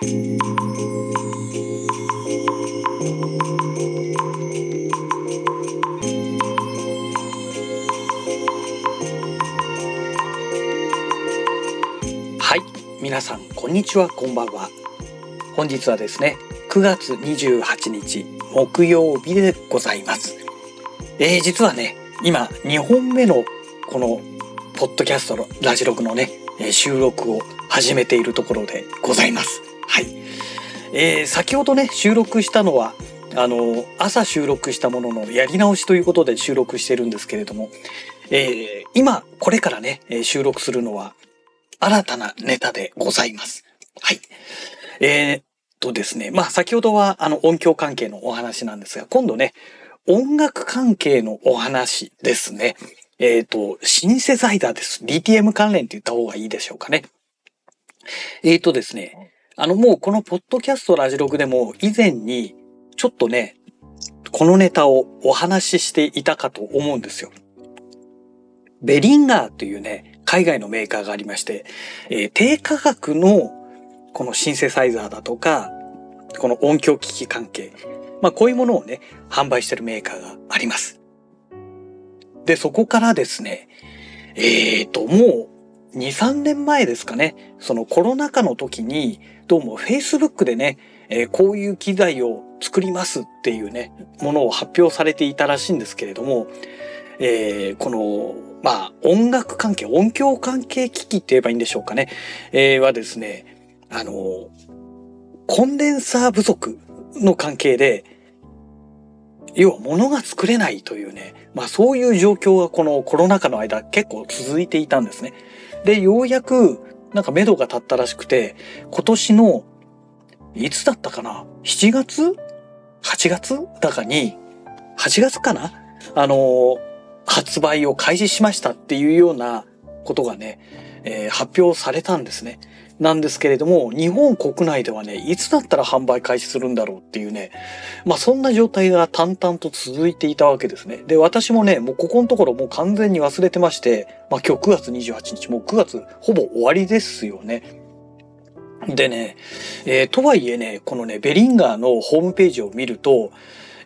はい皆さんこんにちはこんばんは。本日はですね9月28日木曜日でございます。えー、実はね今2本目のこのポッドキャストのラジログのね収録を始めているところでございます。はい、えー、先ほどね収録したのはあの朝収録したもののやり直しということで収録してるんですけれども、えー、今これからね収録するのは新たなネタでございます。はい。えー、とですね。まあ、先ほどはあの音響関係のお話なんですが、今度ね、音楽関係のお話ですね。えー、っと、シンセサイザーです。DTM 関連って言った方がいいでしょうかね。えー、っとですね。あの、もうこのポッドキャストラジログでも以前にちょっとね、このネタをお話ししていたかと思うんですよ。ベリンガーというね、海外のメーカーがありまして、えー、低価格のこのシンセサイザーだとか、この音響機器関係、まあこういうものをね、販売してるメーカーがあります。で、そこからですね、えっ、ー、と、もう2、3年前ですかね、そのコロナ禍の時に、どうも Facebook でね、えー、こういう機材を作りますっていうね、ものを発表されていたらしいんですけれども、えー、このまあ、音楽関係、音響関係機器って言えばいいんでしょうかね。えー、はですね、あの、コンデンサー不足の関係で、要は物が作れないというね、まあそういう状況がこのコロナ禍の間結構続いていたんですね。で、ようやくなんか目処が立ったらしくて、今年の、いつだったかな ?7 月 ?8 月？だかに、8月かな？あの、発売を開始しましたっていうようなことがね、えー、発表されたんですね。なんですけれども、日本国内ではね、いつだったら販売開始するんだろうっていうね、まあそんな状態が淡々と続いていたわけですね。で、私もね、もうここのところもう完全に忘れてまして、まあ今日9月28日、もう9月ほぼ終わりですよね。でね、えー、とはいえね、このね、ベリンガーのホームページを見ると、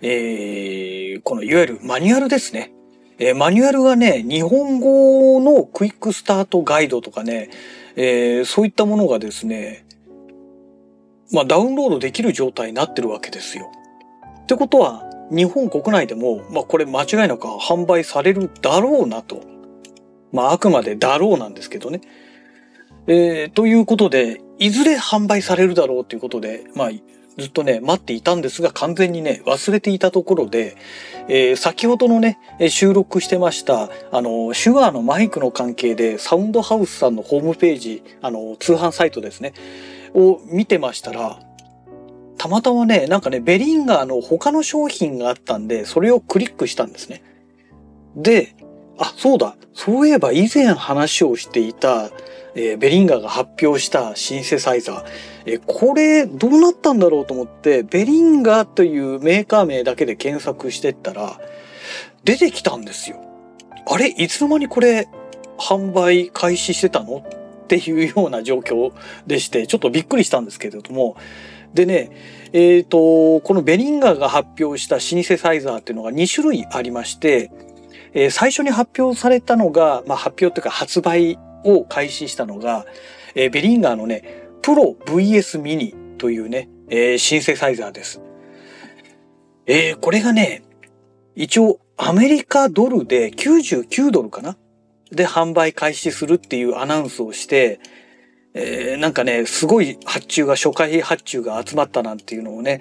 えー、このいわゆるマニュアルですね。えー、マニュアルがね、日本語のクイックスタートガイドとかね、えー、そういったものがですね、まあダウンロードできる状態になってるわけですよ。ってことは、日本国内でも、まあこれ間違いなく販売されるだろうなと。まああくまでだろうなんですけどね。えー、ということで、いずれ販売されるだろうということで、まあずっとね、待っていたんですが、完全にね、忘れていたところで、えー、先ほどのね、収録してました、あの、シュアのマイクの関係で、サウンドハウスさんのホームページ、あの、通販サイトですね、を見てましたら、たまたまね、なんかね、ベリンガーの他の商品があったんで、それをクリックしたんですね。で、あ、そうだ。そういえば以前話をしていた、えー、ベリンガーが発表したシンセサイザー。えー、これどうなったんだろうと思って、ベリンガーというメーカー名だけで検索してったら、出てきたんですよ。あれいつの間にこれ販売開始してたのっていうような状況でして、ちょっとびっくりしたんですけれども、でね、えっ、ー、と、このベリンガーが発表したシンセサイザーっていうのが2種類ありまして、えー、最初に発表されたのが、まあ、発表というか発売を開始したのが、えー、ベリンガーのね、プロ VS ミニというね、えー、シンセサイザーです。えー、これがね、一応アメリカドルで99ドルかな？で販売開始するっていうアナウンスをして、えー、なんかね、すごい発注が、初回発注が集まったなんていうのをね、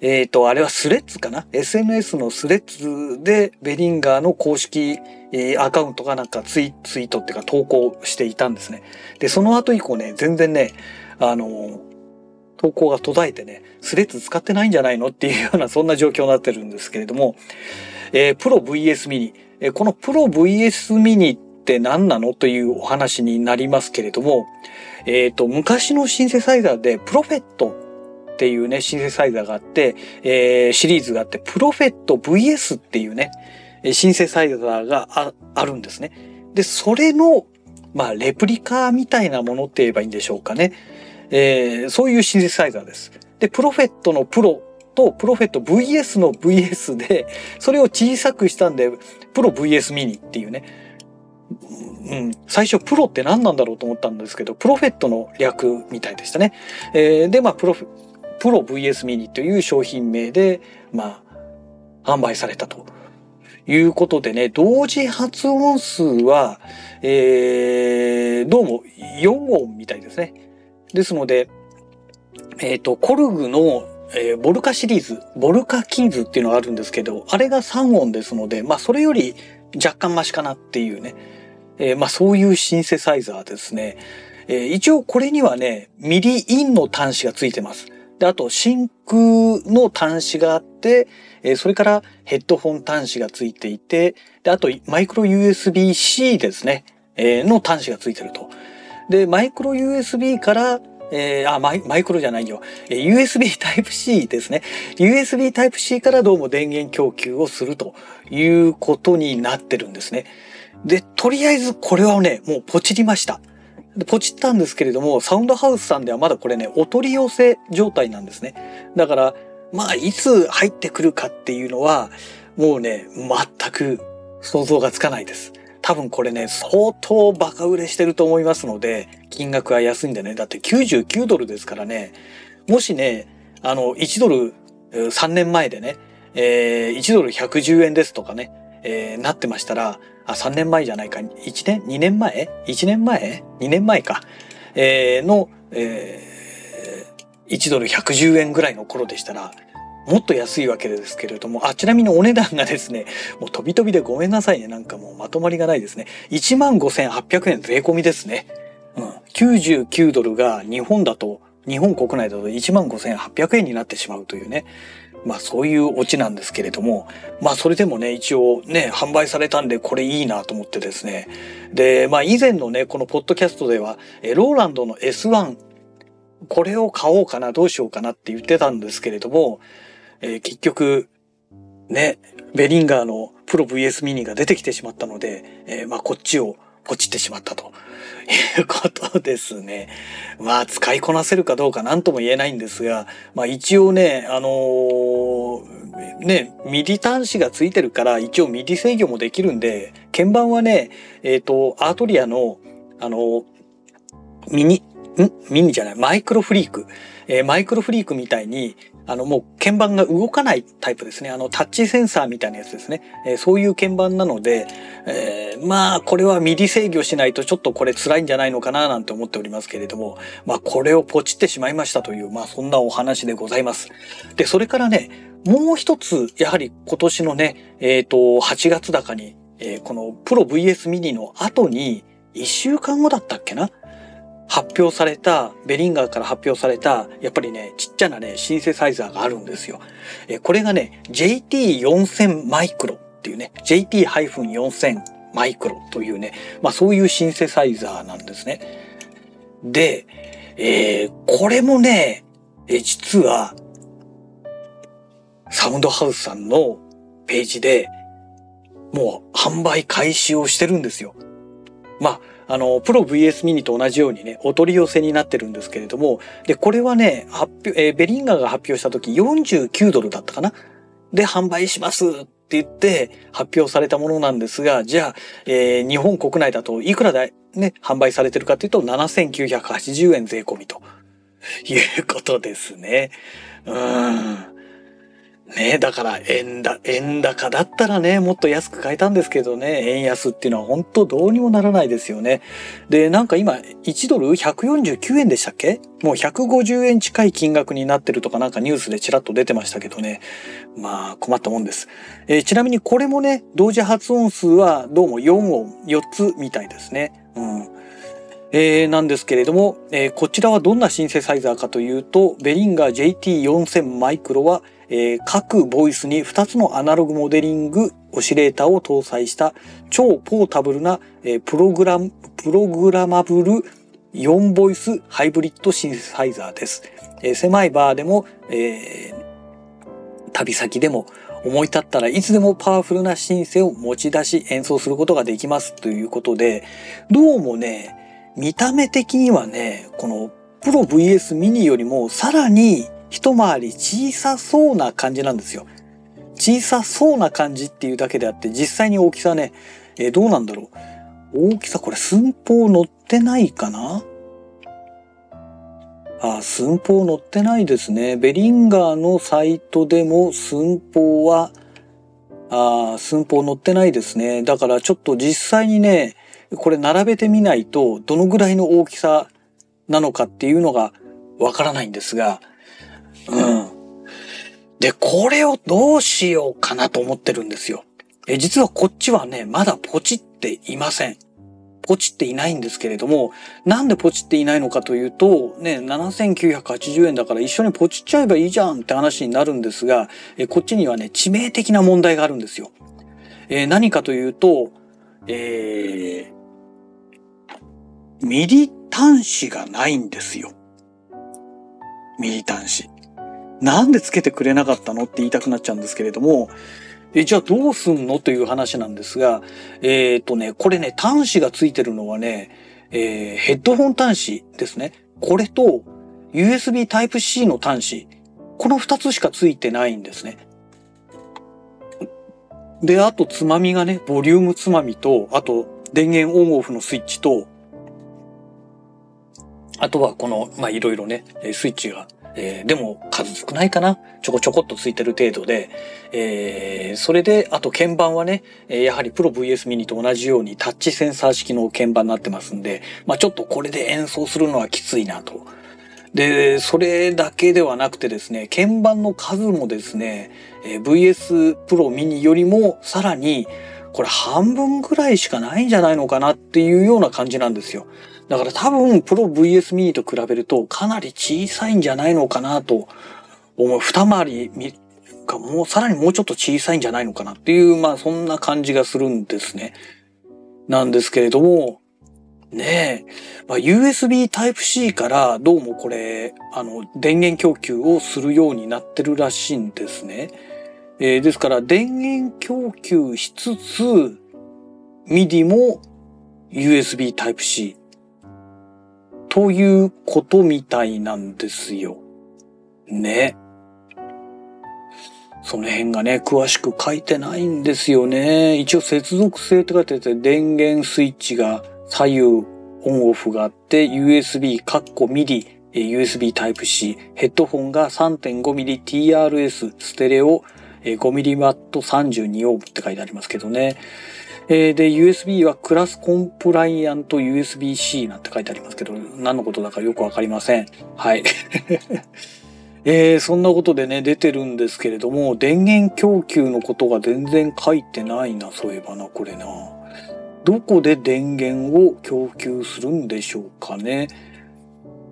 えっ、ー、と、あれはスレッズかな ?SNS のスレッズでベリンガーの公式、えー、アカウントがなんかツイツイートっていうか投稿していたんですね。で、その後以降ね、全然ね、あの、投稿が途絶えてね、スレッズ使ってないんじゃないのっていうようなそんな状況になってるんですけれども、えー、プロ VS ミニ、えー、このプロ VS ミニって何なの？というお話になりますけれども、えっ、ー、と、昔のシンセサイザーでプロフェットっていうね、シンセサイザーがあって、えー、シリーズがあって、プロフェット VS っていうね、シンセサイザーがああるんですね。で、それの、まあ、レプリカみたいなものって言えばいいんでしょうかね。えー、そういうシンセサイザーです。で、プロフェットのプロとプロフェット VS の VS で、それを小さくしたんで、プロ VS ミニっていうね。うん、最初プロって何なんだろうと思ったんですけど、プロフェットの略みたいでしたね。えー、で、まあ、プロフ、プロ VS ミニという商品名で、まあ、販売されたと。いうことでね、同時発音数は、えー、どうも4音みたいですね。ですので、えっ、ー、と、コルグの、えー、ボルカシリーズ、ボルカキーズっていうのがあるんですけど、あれが3音ですので、まあそれより若干マシかなっていうね、えー、まあそういうシンセサイザーですね。えー、一応これにはね、ミリインの端子がついてます。で、あと、真空の端子があって、え、それからヘッドホン端子がついていて、で、あと、マイクロ USB-C ですね、え、の端子がついてると。で、マイクロ USB から、えー、あマイ、マイクロじゃないよ。え、USB Type-C ですね。USB Type-C からどうも電源供給をするということになってるんですね。で、とりあえずこれはね、もうポチりました。でポチったんですけれども、サウンドハウスさんではまだこれね、お取り寄せ状態なんですね。だから、まあ、いつ入ってくるかっていうのは、もうね、全く想像がつかないです。多分これね、相当バカ売れしてると思いますので、金額は安いんでね。だって99ドルですからね。もしね、あの、1ドル3年前でね、えー、1ドル110円ですとかね、えー、なってましたら、あ、3年前じゃないか、1年 ?2 年前 ?1 年前 ?2 年前か。えー、の、えー、1ドル110円ぐらいの頃でしたら、もっと安いわけですけれども、あ、ちなみにお値段がですね、もう飛び飛びでごめんなさいね。なんかもうまとまりがないですね。15,800円税込みですね。うん。99ドルが日本だと、日本国内だと15,800円になってしまうというね。まあそういうオチなんですけれども、まあそれでもね、一応ね、販売されたんでこれいいなと思ってですね。で、まあ以前のね、このポッドキャストでは、ローランドの S1、これを買おうかな、どうしようかなって言ってたんですけれども、えー、結局、ね、ベリンガーのプロ VS ミニが出てきてしまったので、えー、まあこっちをポチってしまったということですね。まあ使いこなせるかどうか何とも言えないんですが、まあ一応ね、あのー、ね、ミディ端子がついてるから一応ミディ制御もできるんで、鍵盤はね、えっ、ー、と、アートリアの、あのー、ミニ、ん？ミニじゃない、マイクロフリーク。えー、マイクロフリークみたいに、あの、もう鍵盤が動かないタイプですね。あの、タッチセンサーみたいなやつですね。えー、そういう鍵盤なので、えー、まあ、これはミディ制御しないとちょっとこれ辛いんじゃないのかななんて思っておりますけれども、まあ、これをポチってしまいましたという、まあ、そんなお話でございます。で、それからね、もう一つ、やはり今年のね、えっ、と、8月頃に、え、このプロ VS ミニの後に、1週間後だったっけな？発表された、ベリンガーから発表された、やっぱりね、ちっちゃなね、シンセサイザーがあるんですよ。えこれがね、JT4000 マイクロっていうね、JT-4000 マイクロというね、まあそういうシンセサイザーなんですね。で、えー、これもね、え実は、サウンドハウスさんのページで、もう販売開始をしてるんですよ。まあ、あの、プロ VS ミニと同じようにね、お取り寄せになってるんですけれども、で、これはね、発表、えー、ベリンガーが発表した時49ドルだったかなで、販売しますって言って発表されたものなんですが、じゃあ、えー、日本国内だといくらでね、販売されてるかというと7980円税込みということですね。うん。ねだから円だ、円高だったらね、もっと安く買えたんですけどね、円安っていうのは本当どうにもならないですよね。で、なんか今、1ドル？149円でしたっけ？もう150円近い金額になってるとかなんかニュースでちらっと出てましたけどね。まあ困ったもんです。えー、ちなみにこれもね、同時発音数はどうも4音、4つみたいですね。うん。えー、なんですけれども、えー、こちらはどんなシンセサイザーかというと、ベリンガー JT4000 マイクロは、えー、各ボイスに2つのアナログモデリングオシレーターを搭載した超ポータブルな、えー、プログラム、プログラマブル4ボイスハイブリッドシンセサイザーです。えー、狭いバーでも、えー、旅先でも思い立ったらいつでもパワフルなシンセを持ち出し演奏することができますということで、どうもね、見た目的にはね、このプロ VS ミニよりもさらに一回り小さそうな感じなんですよ。小さそうな感じっていうだけであって実際に大きさね、えー、どうなんだろう。大きさこれ寸法載ってないかな？あ、寸法載ってないですね。ベリンガーのサイトでも寸法は、あ寸法載ってないですね。だからちょっと実際にね、これ並べてみないと、どのぐらいの大きさなのかっていうのがわからないんですが、うん。で、これをどうしようかなと思ってるんですよ。え、実はこっちはね、まだポチっていません。ポチっていないんですけれども、なんでポチっていないのかというと、ね、7980円だから一緒にポチっちゃえばいいじゃんって話になるんですが、えこっちにはね、致命的な問題があるんですよ。えー、何かというと、えー、ミリ端子がないんですよ。ミリ端子。なんでつけてくれなかったのって言いたくなっちゃうんですけれども、え、じゃあどうすんのという話なんですが、えっ、ー、とね、これね、端子がついてるのはね、えー、ヘッドホン端子ですね。これと USB Type-C の端子。この二つしかついてないんですね。で、あとつまみがね、ボリュームつまみと、あと電源オンオフのスイッチと、あとはこの、まあ、いろいろね、スイッチがえー、でも数少ないかなちょこちょこっとついてる程度で、えー、それで、あと鍵盤はね、やはりプロ VS ミニと同じようにタッチセンサー式の鍵盤になってますんで、まあちょっとこれで演奏するのはきついなと。で、それだけではなくてですね、鍵盤の数もですね、VS プロミニよりもさらに、これ半分ぐらいしかないんじゃないのかなっていうような感じなんですよ。だから多分プロ VS ミニと比べるとかなり小さいんじゃないのかなと思う。二回りかもうさらにもうちょっと小さいんじゃないのかなっていう、まあそんな感じがするんですね。なんですけれども、ねえ、まあ、USB Type-C からどうもこれ、あの、電源供給をするようになってるらしいんですね。えー、ですから電源供給しつつ、MIDI も USB Type-C ということみたいなんですよ。ね。その辺がね、詳しく書いてないんですよね。一応接続性って書いてて、電源スイッチが左右オンオフがあって、USB、カッコ MIDI、USB Type-C、ヘッドホンが 3.5mm TRS ステレオ 5mm32 オームって書いてありますけどね。えー、で、USB はクラスコンプライアント USB-C なんて書いてありますけど、何のことだかよくわかりません。はい。えー、そんなことでね、出てるんですけれども、電源供給のことが全然書いてないな、そういえばな、これな。どこで電源を供給するんでしょうかね。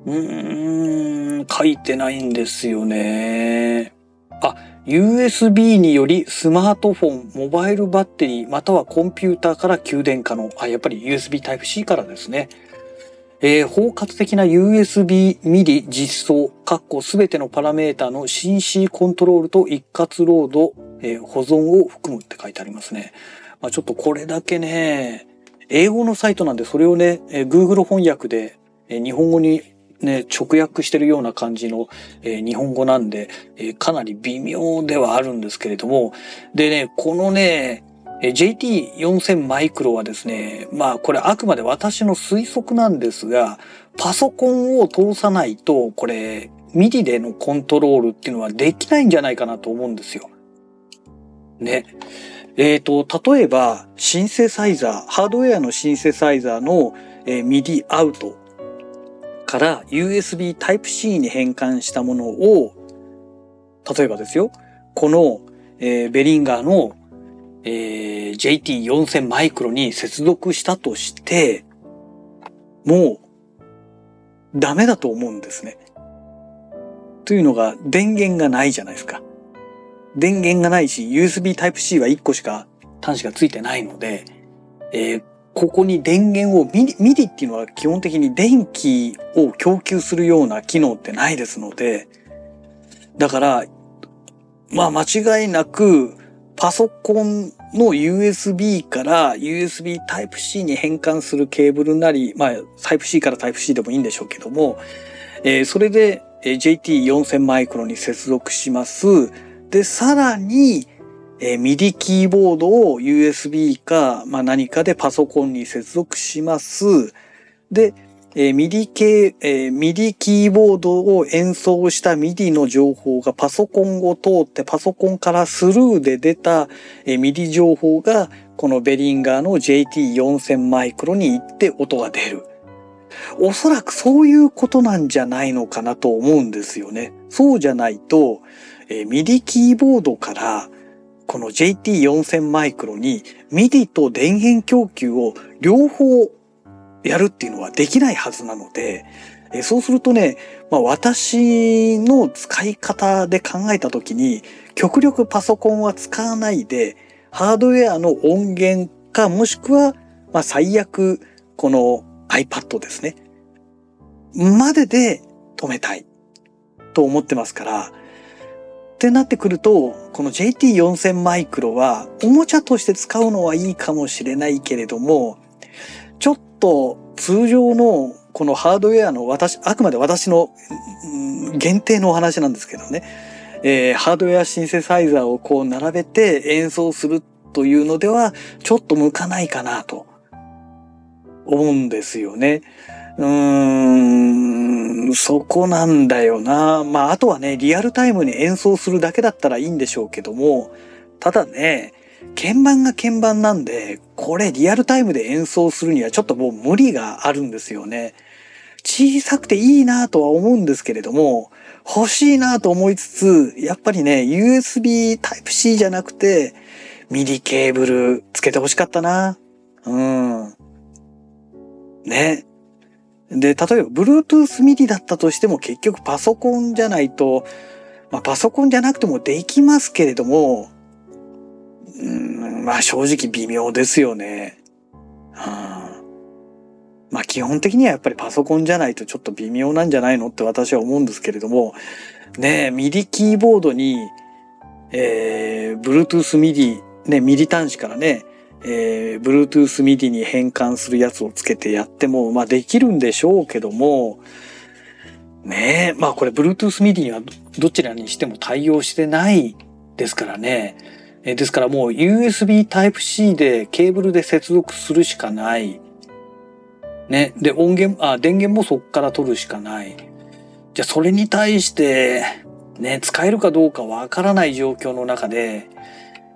うーん、書いてないんですよね。あ、USB によりスマートフォン、モバイルバッテリー、またはコンピューターから給電可能。あ、やっぱり USB Type-C からですね。えー、包括的な USB MIDI 実装、括弧すべてのパラメータの CC コントロールと一括ロード、えー、保存を含むって書いてありますね。まあ、ちょっとこれだけね、英語のサイトなんでそれをね、えー、Google 翻訳で、えー、日本語にね、直訳してるような感じの、えー、日本語なんで、えー、かなり微妙ではあるんですけれども、でね、このね、JT4000 マイクロはですね、まあこれあくまで私の推測なんですが、パソコンを通さないと、これ、 MIDI でのコントロールっていうのはできないんじゃないかなと思うんですよ。ね。えっ、ー、と、例えば、シンセサイザー、ハードウェアのシンセサイザーの、えー、 MIDI アウトから USB Type-C に変換したものを、例えばですよ、この、えー、 Behringer の、えー、JT4000 マイクロに接続したとして、もうダメだと思うんですね。というのが電源がないじゃないですか。電源がないし、USB Type-C は1個しか端子がついてないので、えー、ここに電源を MIDI、MIDI っていうのは基本的に電気を供給するような機能ってないですので、だから、まあ間違いなく、パソコンの USB から USB Type-C に変換するケーブルなり、まあ Type-C から Type-C でもいいんでしょうけども、えー、それで JT4000 マイクロに接続します。で、さらに、えー、MIDI キーボードを USB か、まあ、何かでパソコンに接続します。で、えー、MIDI 系、えー、MIDI キーボードを演奏した MIDI の情報がパソコンを通ってパソコンからスルーで出た、えー、MIDI 情報がこのベリンガーの JT4000 マイクロに行って音が出る。おそらくそういうことなんじゃないのかなと思うんですよね。そうじゃないと、えー、MIDI キーボードからこの JT4000 マイクロに MIDI と電源供給を両方やるっていうのはできないはずなので、えそうするとね、まあ、私の使い方で考えた時に極力パソコンは使わないでハードウェアの音源かもしくは、まあ、最悪この iPad ですね。までで止めたいと思ってますから、ってなってくると、この JT4000 マイクロは、おもちゃとして使うのはいいかもしれないけれども、ちょっと通常のこのハードウェアの私、あくまで私の限定のお話なんですけどね、えー、ハードウェアシンセサイザーをこう並べて演奏するというのでは、ちょっと向かないかなと思うんですよね。うーん、そこなんだよな。まあ、あとはね、リアルタイムに演奏するだけだったらいいんでしょうけども、ただね、鍵盤が鍵盤なんで、これリアルタイムで演奏するにはちょっともう無理があるんですよね。小さくていいなとは思うんですけれども、欲しいなと思いつつ、やっぱりね、USB Type-C じゃなくて、MIDI ケーブルつけて欲しかったな。うん。ね。で、例えば Bluetooth MIDI だったとしても結局パソコンじゃないと、まあパソコンじゃなくてもできますけれども、うん、まあ正直微妙ですよね。うん、まあ基本的にはやっぱりパソコンじゃないとちょっと微妙なんじゃないのって私は思うんですけれども、ねえ、ミディキーボードに、えー、Bluetooth MIDI、ね、MIDI 端子からね、えー、Bluetooth MIDI に変換するやつをつけてやっても、まあできるんでしょうけども、ねえ、まあこれ Bluetooth MIDI にはどちらにしても対応してないですからね。えー、ですからもう USB Type-C でケーブルで接続するしかない。ね。で、音源、あ、電源もそっから取るしかない。じゃあそれに対して、ね、使えるかどうかわからない状況の中で、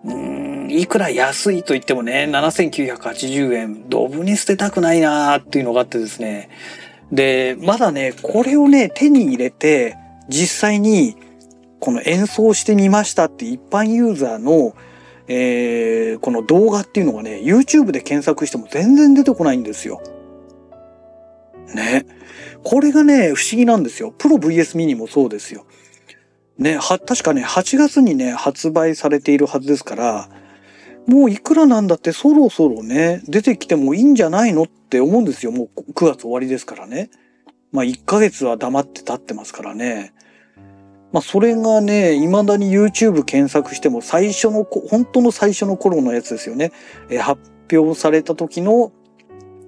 うんいくら安いと言ってもね、7980円、ドブに捨てたくないなーっていうのがあってですね。で、まだね、これをね、手に入れて、実際に、この演奏してみましたって一般ユーザーの、えー、この動画っていうのがね、YouTube で検索しても全然出てこないんですよ。ね。これがね、不思議なんですよ。プロ VS ミニもそうですよ。ね、は、確かね、8月にね、発売されているはずですから、もういくらなんだってそろそろね、出てきてもいいんじゃないのって思うんですよ。もう9月終わりですからね。まあ1ヶ月は黙って経ってますからね。まあそれがね、未だに YouTube 検索しても最初の、本当の最初の頃のやつですよね。え発表された時の、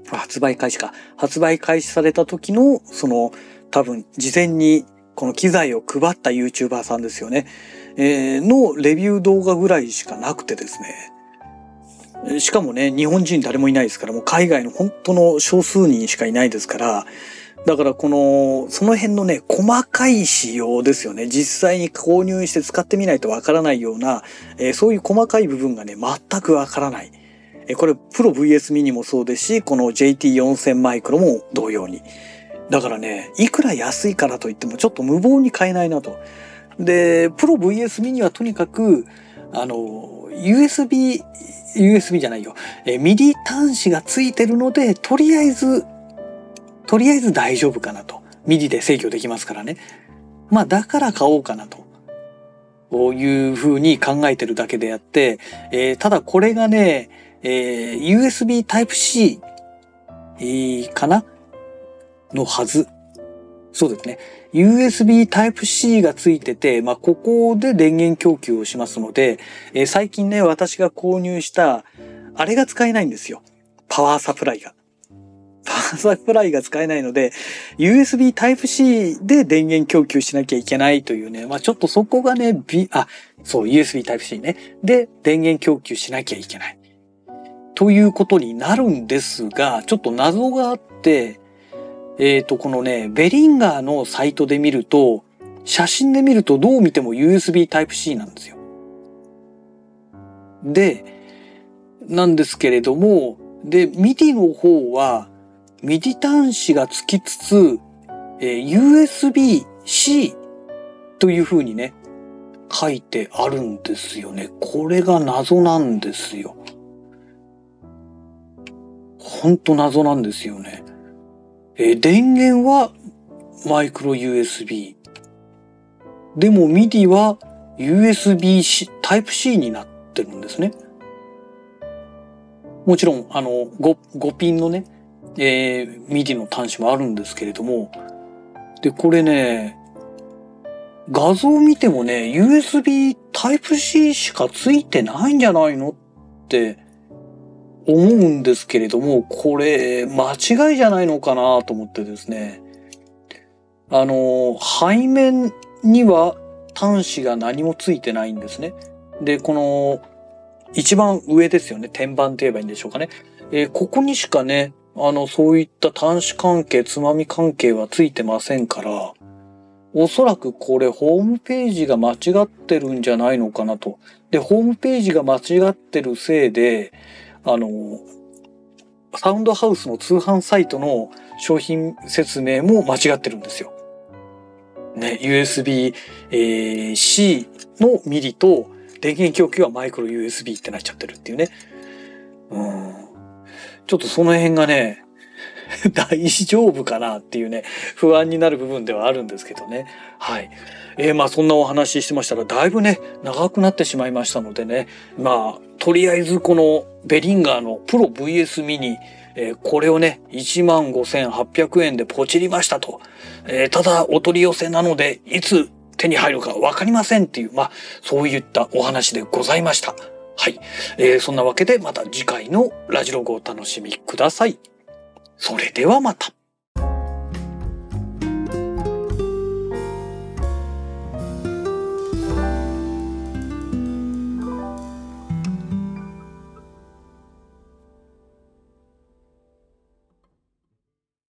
発売開始か。発売開始された時の、その、多分事前にこの機材を配った YouTuber さんですよね。えー、のレビュー動画ぐらいしかなくてですね。しかもね、日本人誰もいないですから、もう海外の本当の少数人しかいないですから、だからこの、その辺のね、細かい仕様ですよね。実際に購入して使ってみないとわからないような、えー、そういう細かい部分がね、全くわからない。えー、これ、プロ VS ミニもそうですし、この JT4000 マイクロも同様に。だからね、いくら安いからといってもちょっと無謀に買えないなと。で、プロ VS ミニはとにかく、あの、USB、USB じゃないよ。え、MIDI 端子がついてるので、とりあえず、とりあえず大丈夫かなと。MIDI で制御できますからね。まあ、だから買おうかなと。こういう風に考えてるだけであって、えー、ただこれがね、えー、USB Type-C、えー、かな？のはず。そうですね。USB Type-C がついてて、まあ、ここで電源供給をしますので、えー、最近ね、私が購入した、あれが使えないんですよ。パワーサプライが。パワーサプライが使えないので、USB Type-C で電源供給しなきゃいけないというね、まあちょっとそこがね、B、あ、そう、USB Type-C ね。で、電源供給しなきゃいけない。ということになるんですが、ちょっと謎があって、えっ、ー、と、このね、ベリンガーのサイトで見ると、写真で見るとどう見ても USB Type-C なんですよ。で、なんですけれども、で、MIDI の方は、MIDI 端子がつきつつ、えー、USB-C という風にね、書いてあるんですよね。これが謎なんですよ。ほんと謎なんですよね。えー、電源はマイクロ USB。でも MIDI は USB、Type-C になってるんですね。もちろん、あの、5、5ピンのね、えー、MIDI の端子もあるんですけれども、で、これね、画像を見てもね、USB Type-C しかついてないんじゃないのって思うんですけれども、これ、間違いじゃないのかなと思ってですね。あの、背面には端子が何もついてないんですね。で、この、一番上ですよね。天板って言えばいいんでしょうかね。えー、ここにしかね、あの、そういった端子関係、つまみ関係はついてませんから、おそらくこれホームページが間違ってるんじゃないのかなと。で、ホームページが間違ってるせいで、あの、サウンドハウスの通販サイトの商品説明も間違ってるんですよ。ね、USB-C、えー、のミリと電源供給はマイクロ USB ってなっちゃってるっていうね。うん。ちょっとその辺がね、大丈夫かなっていうね、不安になる部分ではあるんですけどね。はい。えー、まあそんなお話ししてましたら、だいぶね、長くなってしまいましたのでね、まあ、とりあえずこのベリンガーのプロ VS ミニ、えー、これをね、15,800円でポチりましたと。えー、ただお取り寄せなので、いつ手に入るかわかりませんっていう、まあ、そういったお話でございました。はい。えー、そんなわけでまた次回のラジログをお楽しみください。それではまた。